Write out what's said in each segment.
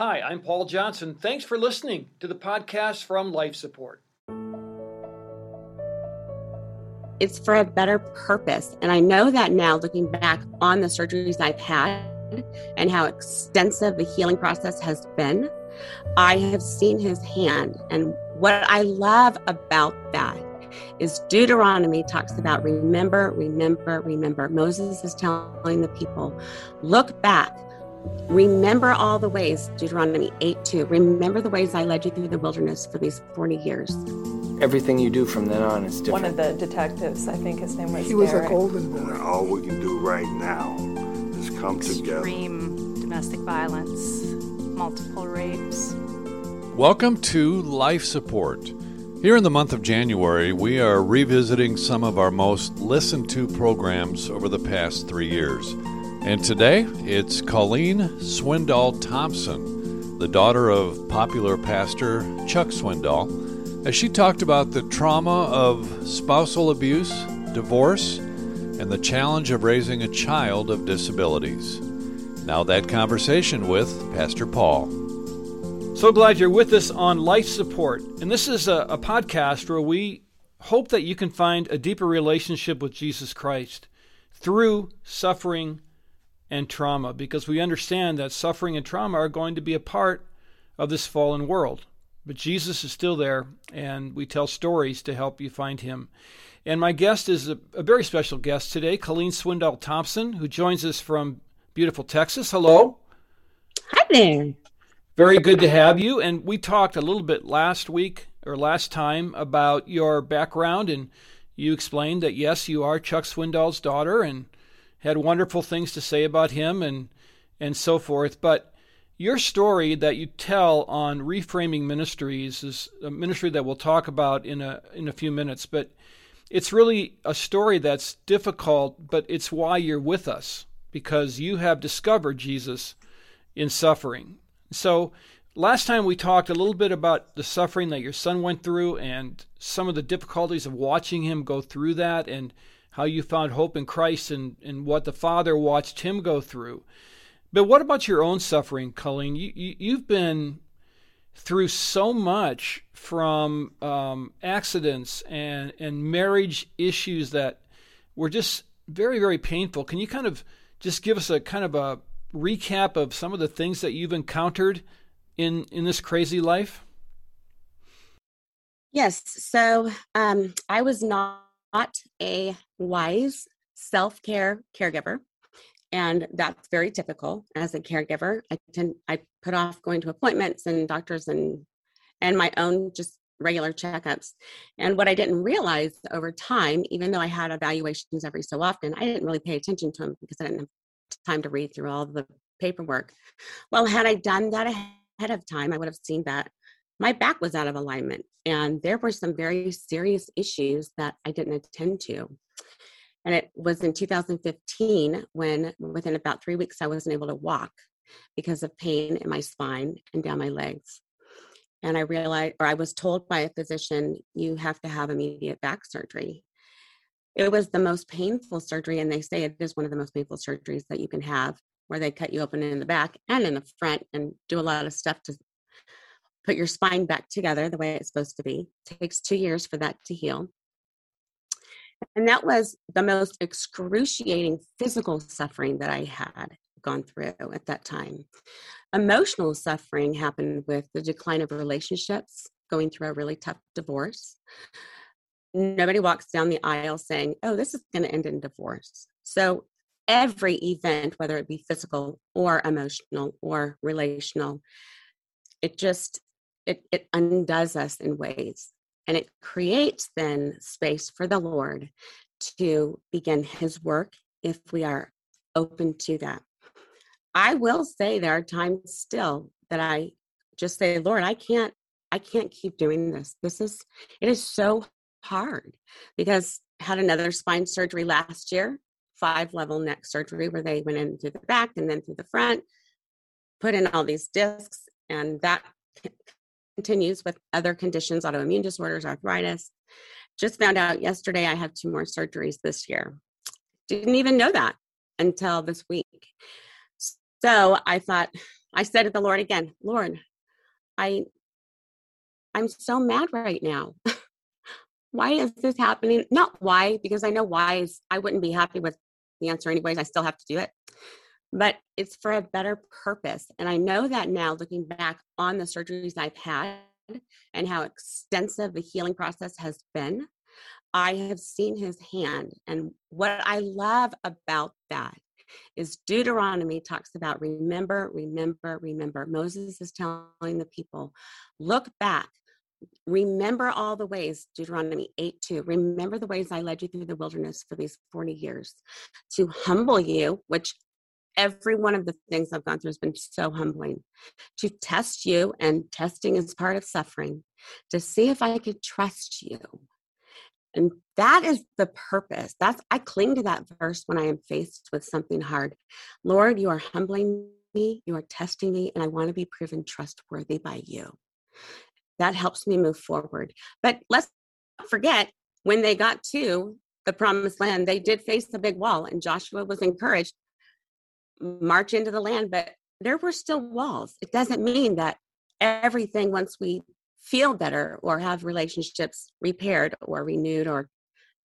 Hi, I'm Paul Johnson. Thanks for listening to the podcast from Life Support. It's for a better purpose. And I know that now, looking back on the surgeries I've had and how extensive the healing process has been, I have seen his hand. And what I love about that is Deuteronomy talks about remember, remember, remember. Moses is telling the people, look back, remember all the ways, Deuteronomy 8 2. Remember the ways I led you through the wilderness for these 40 years. Everything you do from then on is different. One of the detectives, I think his name was. He was Derek. a golden boy. And all we can do right now is come together. Extreme domestic violence, multiple rapes. Welcome to Life Support. Here in the month of January, we are revisiting some of our most listened to programs over the past three years. And today, it's Colleen Swindoll Thompson, the daughter of popular pastor Chuck Swindoll, as she talked about the trauma of spousal abuse, divorce, and the challenge of raising a child of disabilities. Now, that conversation with Pastor Paul. So glad you're with us on Life Support. And this is a, a, podcast where we hope that you can find a deeper relationship with Jesus Christ through suffering and trauma, because we understand that suffering and trauma are going to be a part of this fallen world. But Jesus is still there, and we tell stories to help you find him. And my guest is a, a very special guest today, Colleen Swindoll Thompson, who joins us from beautiful Texas. Hello. Hi there. Very good to have you. And we talked a little bit last week or last time about your background, and you explained that yes, you are Chuck Swindoll's daughter, and had wonderful things to say about him, and and so forth. But your story that you tell on Reframing Ministries is a ministry that we'll talk about in a in a few minutes. But it's really a story that's difficult, but it's why you're with us because you have discovered Jesus in suffering. So, last time we talked a little bit about the suffering that your son went through and some of the difficulties of watching him go through that and how you found hope in Christ and, and what the Father watched him go through. But what about your own suffering, Colleen? You, you, you've been through so much from um, accidents and, and marriage issues that were just very, very painful. Can you kind of just give us a kind of a recap of some of the things that you've encountered in in this crazy life? Yes. So um, I was not a wise self care caregiver, and that's very typical as a caregiver. I tend I put off going to appointments and doctors and and my own just regular checkups. And what I didn't realize over time, even though I had evaluations every so often, I didn't really pay attention to them because I didn't have time to read through all the paperwork. Well, had I done that ahead of time, I would have seen that my back was out of alignment and there were some very serious issues that I didn't attend to. And it was in 2015 when, within about three weeks, I wasn't able to walk because of pain in my spine and down my legs. And I realized, or I was told by a physician, you have to have immediate back surgery it was the most painful surgery and they say it is one of the most painful surgeries that you can have where they cut you open in the back and in the front and do a lot of stuff to put your spine back together the way it's supposed to be. It takes two years for that to heal. And that was the most excruciating physical suffering that i had gone through at that time. Emotional suffering happened with the decline of relationships going through a really tough divorce. Nobody walks down the aisle saying, oh, this is going to end in divorce. So every event, whether it be physical or emotional or relational, it just it, it undoes us in ways and it creates then space for the lord to begin his work if we are open to that. I will say there are times still that i just say lord i can't i can't keep doing this. This is it is so hard because I had another spine surgery last year, five level neck surgery where they went in through the back and then through the front, put in all these discs, and that continues with other conditions, autoimmune disorders, arthritis. Just found out yesterday I have two more surgeries this year. Didn't even know that until this week. So I thought, I said to the Lord again, Lord, I I'm so mad right now. why is this happening? Not why, because I know why is I wouldn't be happy with the answer anyways. I still have to do it. But it's for a better purpose. And I know that now looking back on the surgeries I've had and how extensive the healing process has been, I have seen his hand. And what I love about that is Deuteronomy talks about remember, remember, remember. Moses is telling the people, look back, remember all the ways, Deuteronomy 8 2. Remember the ways I led you through the wilderness for these 40 years to humble you, which every one of the things I've gone through has been so humbling, to test you, and testing is part of suffering, to see if I could trust you and that is the purpose. That's I cling to that verse when I am faced with something hard. Lord, you are humbling me, you are testing me, and I want to be proven trustworthy by you. That helps me move forward. But let's not forget when they got to the promised land, they did face the big wall, and Joshua was encouraged march into the land, but there were still walls. It doesn't mean that everything once we feel better or have relationships repaired or renewed or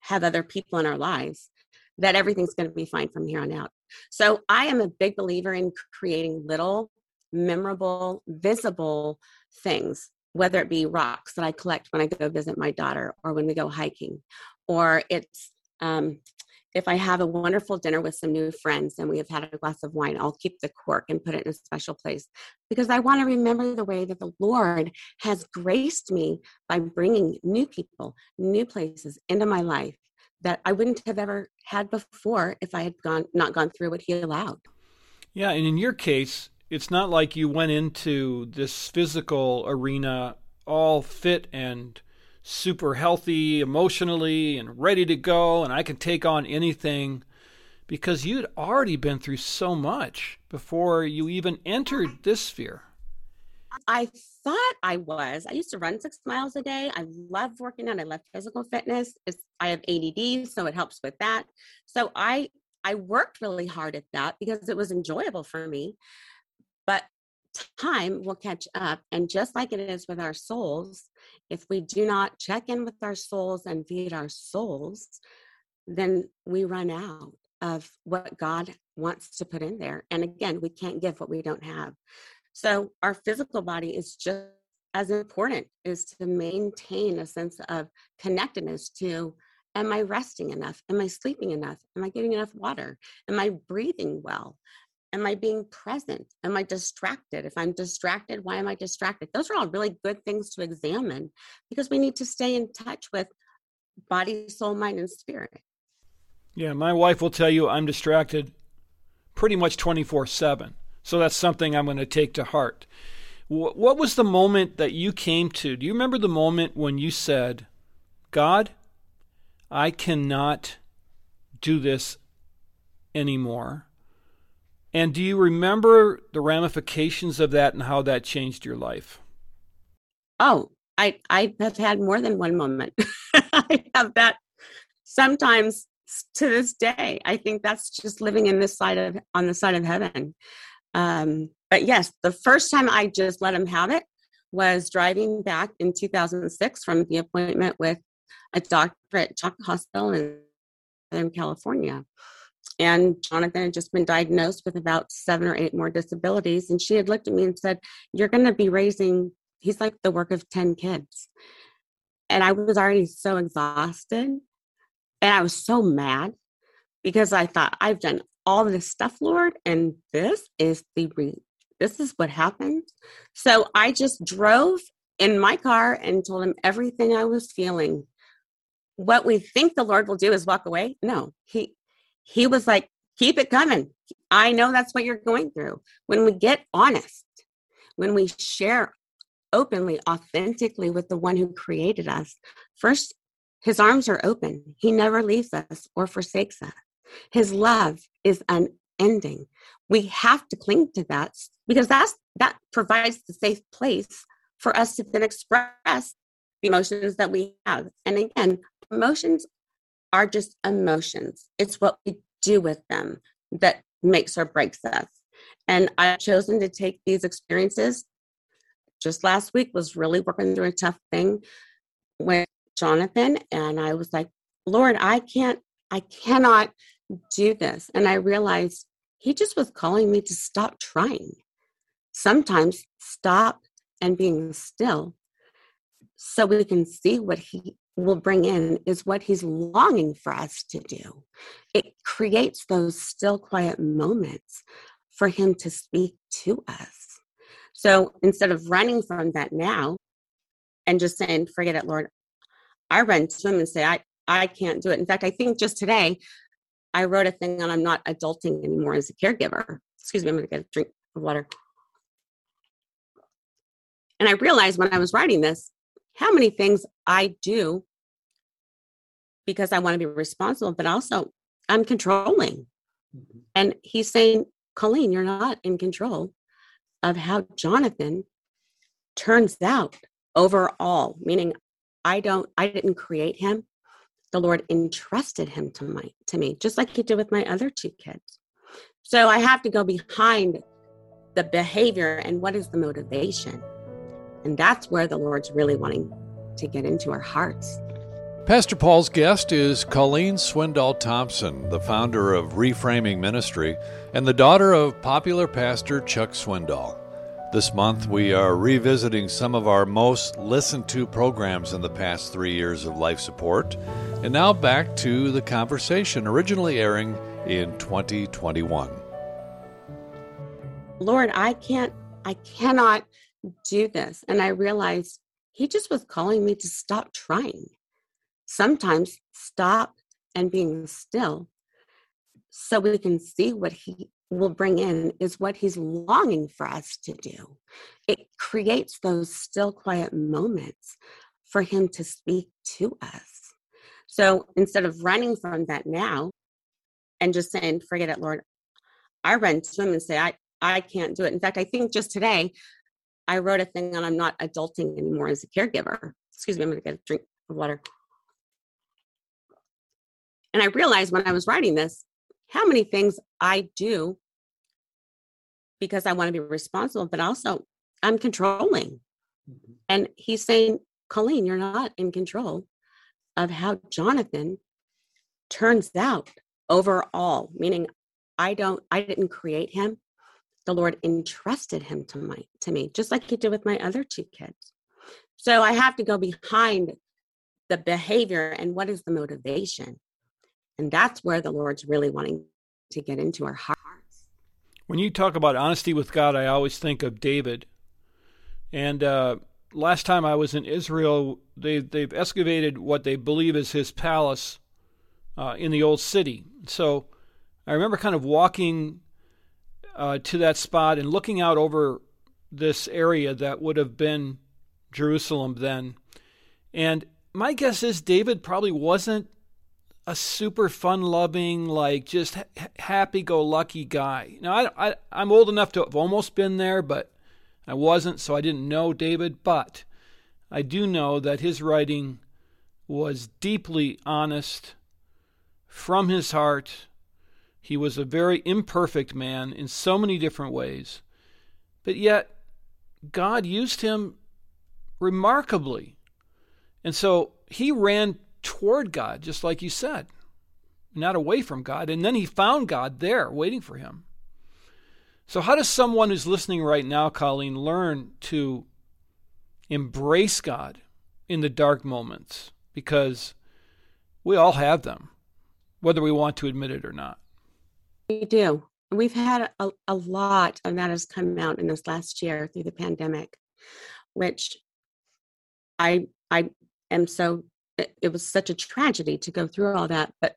have other people in our lives, that everything's going to be fine from here on out. So I am a big believer in creating little, memorable, visible things, whether it be rocks that I collect when I go visit my daughter or when we go hiking, or it's um, if I have a wonderful dinner with some new friends and we have had a glass of wine, I'll keep the cork and put it in a special place because I want to remember the way that the Lord has graced me by bringing new people, new places into my life that I wouldn't have ever had before if I had gone not gone through what he allowed. Yeah, and in your case, it's not like you went into this physical arena all fit and super healthy emotionally and ready to go and I can take on anything because you'd already been through so much before you even entered this sphere. I thought I was. I used to run six miles a day. I love working out. I love physical fitness. It's, I have ADD, so it helps with that. So I I worked really hard at that because it was enjoyable for me. But time will catch up. And just like it is with our souls, if we do not check in with our souls and feed our souls, then we run out of what God wants to put in there. And again, we can't give what we don't have. So our physical body is just as important is to maintain a sense of connectedness to am I resting enough? Am I sleeping enough? Am I getting enough water? Am I breathing well? Am I being present? Am I distracted? If I'm distracted, why am I distracted? Those are all really good things to examine because we need to stay in touch with body, soul, mind, and spirit. Yeah, my wife will tell you I'm distracted pretty much 24 7. So that's something I'm going to take to heart. What was the moment that you came to? Do you remember the moment when you said, God, I cannot do this anymore? And do you remember the ramifications of that and how that changed your life? Oh, I I have had more than one moment. I have that sometimes to this day. I think that's just living in this side of on the side of heaven. Um, but yes, the first time I just let him have it was driving back in 2006 from the appointment with a doctor at CHOC Hospital in Southern California. And Jonathan had just been diagnosed with about seven or eight more disabilities. And she had looked at me and said, You're going to be raising, he's like the work of 10 kids. And I was already so exhausted. And I was so mad because I thought, I've done all this stuff, Lord, and this is the re- this is what happened. So I just drove in my car and told him everything I was feeling. What we think the Lord will do is walk away. No, he he was like, keep it coming. I know that's what you're going through. When we get honest, when we share openly, authentically with the one who created us, first, his arms are open. He never leaves us or forsakes us. His love is unending. We have to cling to that because that's that provides the safe place for us to then express the emotions that we have. And again, emotions are just emotions. It's what we do with them that makes or breaks us. And I've chosen to take these experiences. Just last week was really working through a tough thing with Jonathan. And I was like, Lord, I can't, I cannot do this. And I realized he just was calling me to stop trying. Sometimes stop and being still so we can see what he will bring in is what he's longing for us to do. It creates those still quiet moments for him to speak to us. So instead of running from that now and just saying, forget it, Lord, I run to him and say, I, I can't do it. In fact, I think just today I wrote a thing on I'm not adulting anymore as a caregiver. Excuse me, I'm going to get a drink of water. And I realized when I was writing this, how many things I do because I want to be responsible, but also I'm controlling. Mm-hmm. And he's saying, Colleen, you're not in control of how Jonathan turns out overall, meaning I don't, I didn't create him. The Lord entrusted him to my to me, just like he did with my other two kids. So I have to go behind the behavior and what is the motivation. And that's where the Lord's really wanting to get into our hearts. Pastor Paul's guest is Colleen Swindoll Thompson, the founder of Reframing Ministry and the daughter of popular pastor Chuck Swindoll. This month, we are revisiting some of our most listened to programs in the past three years of life support. And now back to the conversation originally airing in 2021. Lord, I can't, I cannot do this. And I realized he just was calling me to stop trying. Sometimes stop and being still so we can see what he will bring in is what he's longing for us to do. It creates those still quiet moments for him to speak to us. So instead of running from that now and just saying, forget it, Lord, I run to him and say, I, I can't do it. In fact, I think just today I wrote a thing on I'm not adulting anymore as a caregiver. Excuse me, I'm to get a drink of water. And I realized when I was writing this, how many things I do because I want to be responsible, but also I'm controlling. Mm-hmm. And he's saying, Colleen, you're not in control of how Jonathan turns out overall, meaning I don't, I didn't create him the Lord entrusted him to my to me, just like he did with my other two kids. So I have to go behind the behavior and what is the motivation. And that's where the Lord's really wanting to get into our hearts. When you talk about honesty with God, I always think of David. And uh, last time I was in Israel, they, they've excavated what they believe is his palace uh, in the old city. So I remember kind of walking uh, to that spot and looking out over this area that would have been Jerusalem then. And my guess is David probably wasn't a super fun loving, like just ha- happy go lucky guy. Now, I, I, I'm old enough to have almost been there, but I wasn't, so I didn't know David. But I do know that his writing was deeply honest from his heart he was a very imperfect man in so many different ways, but yet God used him remarkably. And so he ran toward God, just like you said, not away from God. And then he found God there waiting for him. So, how does someone who's listening right now, Colleen, learn to embrace God in the dark moments? Because we all have them, whether we want to admit it or not. We do. We've had a, a lot of that has come out in this last year through the pandemic, which I I am so it was such a tragedy to go through all that. But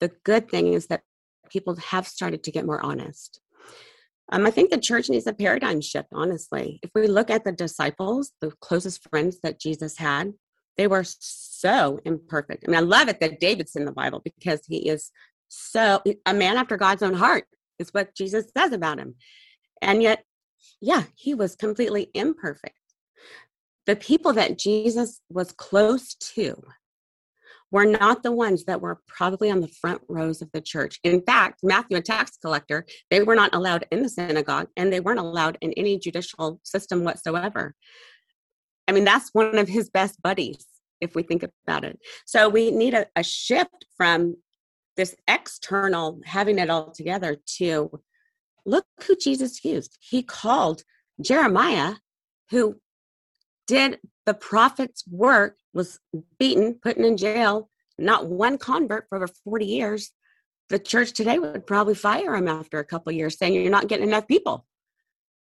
the good thing is that people have started to get more honest. Um, I think the church needs a paradigm shift, honestly. If we look at the disciples, the closest friends that Jesus had, they were so imperfect. I mean, I love it that David's in the Bible because he is so, a man after God's own heart is what Jesus says about him. And yet, yeah, he was completely imperfect. The people that Jesus was close to were not the ones that were probably on the front rows of the church. In fact, Matthew, a tax collector, they were not allowed in the synagogue and they weren't allowed in any judicial system whatsoever. I mean, that's one of his best buddies, if we think about it. So we need a, a shift from this external having it all together to look who Jesus used. He called Jeremiah, who did the prophet's work, was beaten, put in jail, not one convert for over 40 years. The church today would probably fire him after a couple years, saying you're not getting enough people.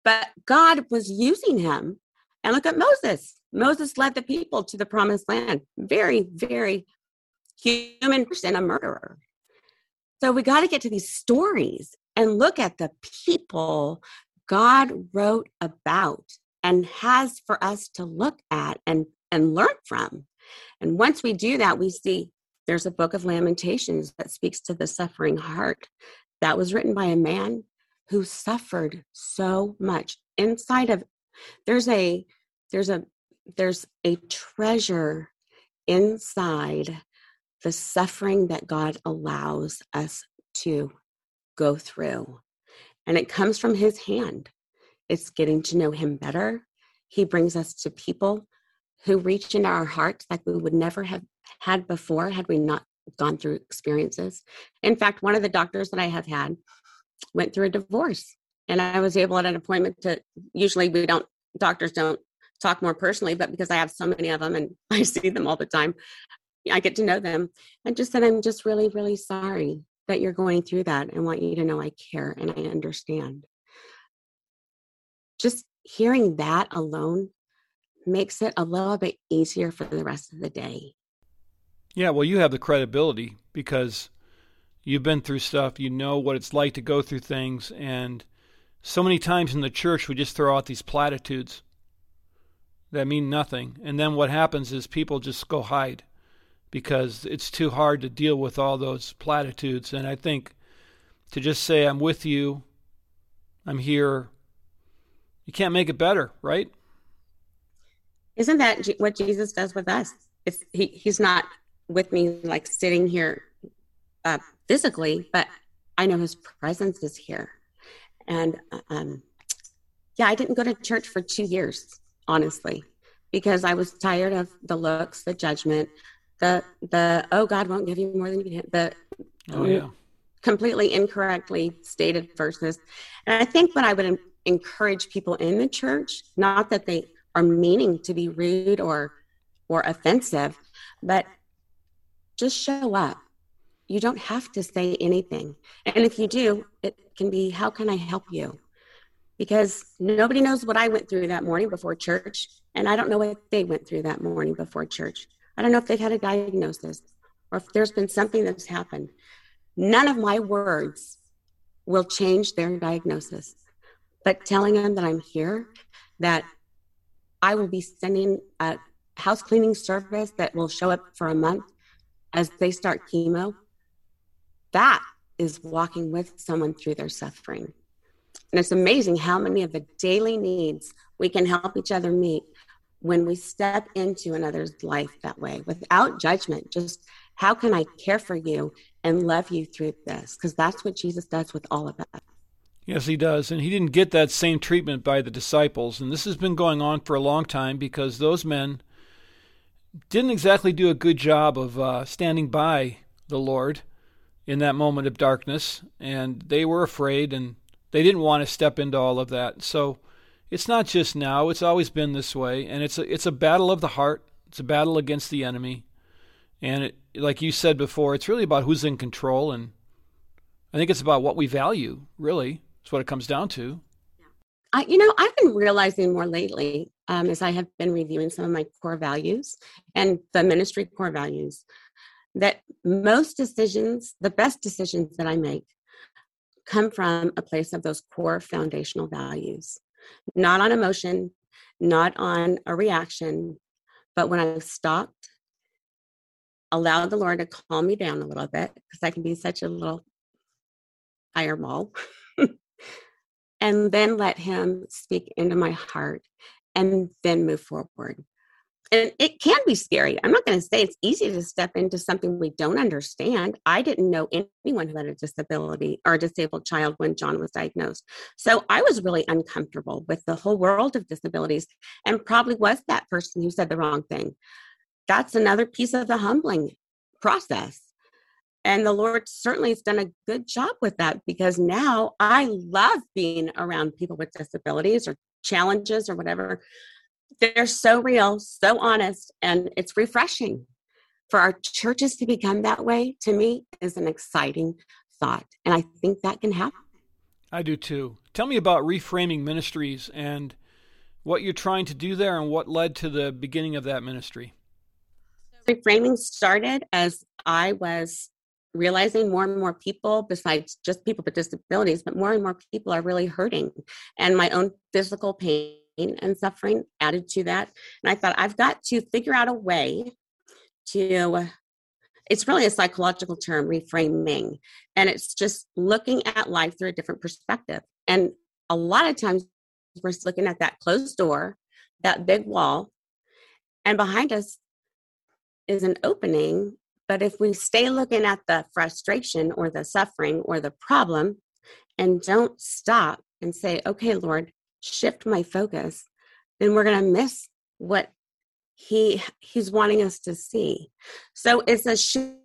But God was using him. And look at Moses. Moses led the people to the promised land. Very, very human person, a murderer. So we got to get to these stories and look at the people God wrote about and has for us to look at and, and learn from. And once we do that, we see there's a book of Lamentations that speaks to the suffering heart. That was written by a man who suffered so much inside of there's a there's a there's a treasure inside the suffering that God allows us to go through. And it comes from his hand. It's getting to know him better. He brings us to people who reach into our hearts like we would never have had before had we not gone through experiences. In fact, one of the doctors that I have had went through a divorce, and I was able at an appointment to usually we don't, doctors don't talk more personally, but because I have so many of them and I see them all the time, I get to know them and just said, I'm just really, really sorry that you're going through that and want you to know I care and I understand. Just hearing that alone makes it a little bit easier for the rest of the day. Yeah, well, you have the credibility because you've been through stuff, you know what it's like to go through things, and so many times in the church we just throw out these platitudes that mean nothing. And then what happens is people just go hide because it's too hard to deal with all those platitudes. And I think to just say, I'm with you, I'm here, you can't make it better, right? Isn't that what Jesus does with us? If he, he's not with me like sitting here uh, physically, but I know his presence is here. And um, yeah, I didn't go to church for two years, honestly, because I was tired of the looks, the judgment, the the oh God won't give you more than you can the oh, yeah. completely incorrectly stated verses. And I think what I would encourage people in the church, not that they are meaning to be rude or or offensive, but just show up. You don't have to say anything. And if you do, it can be, how can I help you? Because nobody knows what I went through that morning before church, and I don't know what they went through that morning before church. I don't know if they've had a diagnosis or if there's been something that's happened. None of my words will change their diagnosis. But telling them that I'm here, that I will be sending a house cleaning service that will show up for a month as they start chemo, that is walking with someone through their suffering. And it's amazing how many of the daily needs we can help each other meet when we step into another's life that way without judgment. Just how can I care for you and love you through this? Because that's what Jesus does with all of us. Yes, he does. And he didn't get that same treatment by the disciples. And this has been going on for a long time because those men didn't exactly do a good job of uh, standing by the Lord in that moment of darkness. And they were afraid and they didn't want to step into all of that. So it's not just now, it's always been this way. And it's a, it's a battle of the heart, it's a battle against the enemy. And it, like you said before, it's really about who's in control. And I think it's about what we value, really. That's what it comes down to. I, you know, I've been realizing more lately um, as I have been reviewing some of my core values and the ministry core values that most decisions, the best decisions that I make, come from a place of those core foundational values, not on emotion, not on a reaction, but when I've stopped, allowed the Lord to calm me down a little bit because I can be such a little fireball. and then let him speak into my heart and then move forward. And it can be scary. I'm not going to say it's easy to step into something we don't understand. I didn't know anyone who had a disability or a disabled child when John was diagnosed. So I was really uncomfortable with the whole world of disabilities and probably was that person who said the wrong thing. That's another piece of the humbling process. And the Lord certainly has done a good job with that because now I love being around people with disabilities or challenges or whatever they're so real, so honest, and it's refreshing. For our churches to become that way, to me, is an exciting thought. And I think that can happen. I do too. Tell me about reframing ministries and what you're trying to do there and what led to the beginning of that ministry. Reframing started as I was realizing more and more people, besides just people with disabilities, but more and more people are really hurting. And my own physical pain and suffering added to that. And I thought, I've got to figure out a way to, it's really a psychological term, reframing. And it's just looking at life through a different perspective. And a lot of times we're looking at that closed door, that big wall, and behind us is an opening. But if we stay looking at the frustration or the suffering or the problem and don't stop and say, okay, Lord, shift my focus, then we're going to miss what he he's wanting us to see. So it's a shift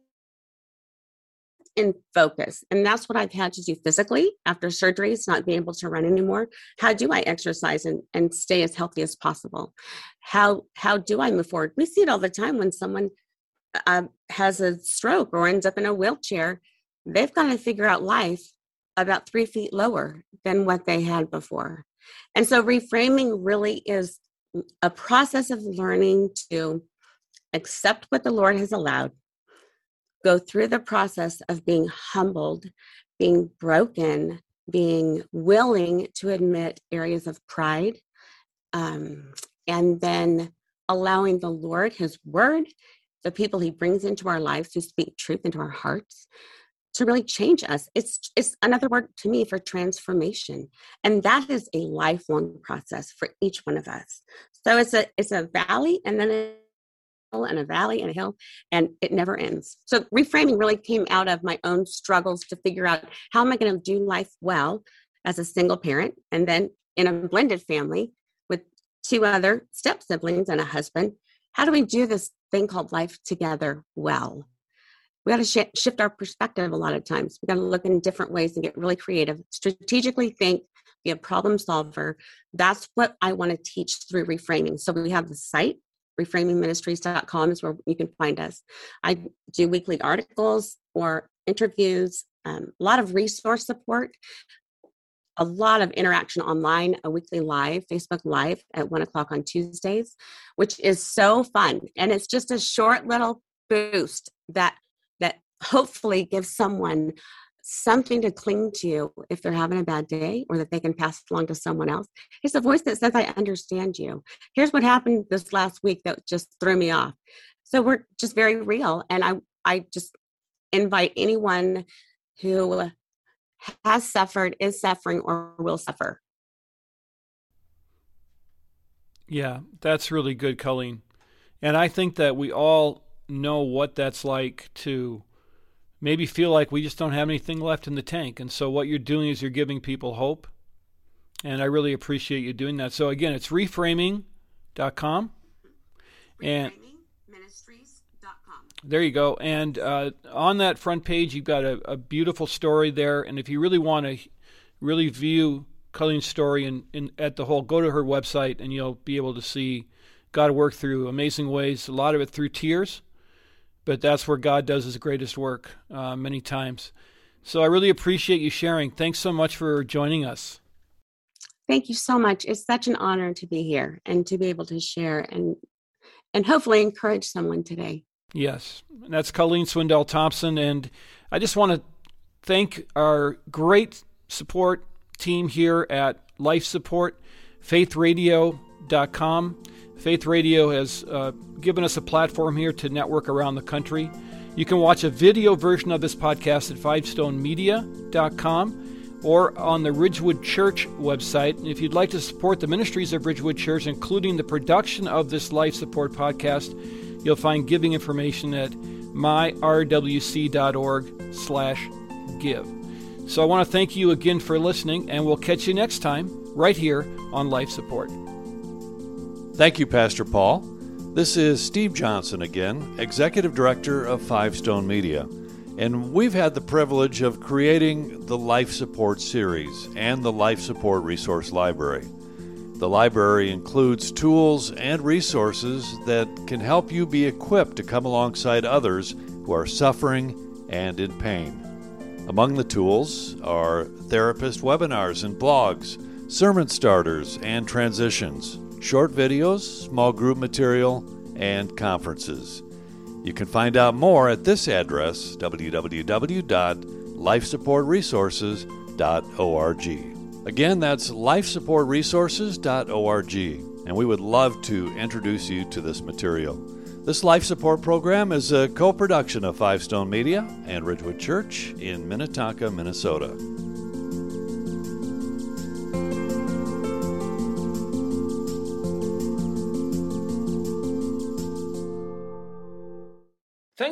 in focus. And that's what I've had to do physically after surgeries, not being able to run anymore. How do I exercise and, and stay as healthy as possible? How how do I move forward? We see it all the time when someone uh, has a stroke or ends up in a wheelchair. They've got to figure out life about three feet lower than what they had before. And so reframing really is a process of learning to accept what the Lord has allowed, go through the process of being humbled, being broken, being willing to admit areas of pride, um, and then allowing the Lord, His Word, the people He brings into our lives to speak truth into our hearts, to really change us. It's it's another word to me for transformation. And that is a lifelong process for each one of us. So it's a it's a valley and then a hill and a valley and a hill and it never ends. So reframing really came out of my own struggles to figure out how am I going to do life well as a single parent and then in a blended family with two other step siblings and a husband. How do we do this thing called life together well? We got to sh- shift our perspective a lot of times. We got to look in different ways and get really creative, strategically think, be a problem solver. That's what I want to teach through reframing. So we have the site, reframingministries.com is where you can find us. I do weekly articles or interviews, um, a lot of resource support, a lot of interaction online, a weekly live, Facebook Live at one o'clock on Tuesdays, which is so fun. And it's just a short little boost that that hopefully gives someone something to cling to if they're having a bad day or that they can pass along to someone else. It's a voice that says, I understand you. Here's what happened this last week that just threw me off. So we're just very real. And I, I just invite anyone who has suffered, is suffering, or will suffer. Yeah, that's really good, Colleen. And I think that we all know what that's like to maybe feel like we just don't have anything left in the tank. And so what you're doing is you're giving people hope. And I really appreciate you doing that. So again, it's reframing.com. And there you go. And uh, on that front page, you've got a, a, beautiful story there. And if you really want to really view Colleen's story and at the whole, go to her website and you'll be able to see God work through amazing ways. A lot of it through tears, but that's where God does his greatest work uh, many times. So I really appreciate you sharing. Thanks so much for joining us. Thank you so much. It's such an honor to be here and to be able to share and and hopefully encourage someone today. Yes. And that's Colleen Swindoll Thompson and I just want to thank our great support team here at Life Support, faithradio.com. Faith Radio has uh, given us a platform here to network around the country. You can watch a video version of this podcast at fivestonemedia.com, or on the Ridgewood Church website. And if you'd like to support the ministries of Ridgewood Church, including the production of this life support podcast, you'll find giving information at myrwc.org slash give. So I want to thank you again for listening, and we'll catch you next time right here on Life Support. Thank you, Pastor Paul. This is Steve Johnson again, Executive Director of Five Stone Media. And we've had the privilege of creating the Life Support series and the Life Support Resource Library. The library includes tools and resources that can help you be equipped to come alongside others who are suffering and in pain. Among the tools are therapist webinars and blogs, sermon starters and transitions, short videos, small group material, and conferences. You can find out more at this address www.lifesupportresources.org. Again, that's lifesupportresources.org, and we would love to introduce you to this material. This life support program is a co production of Five Stone Media and Ridgewood Church in Minnetonka, Minnesota.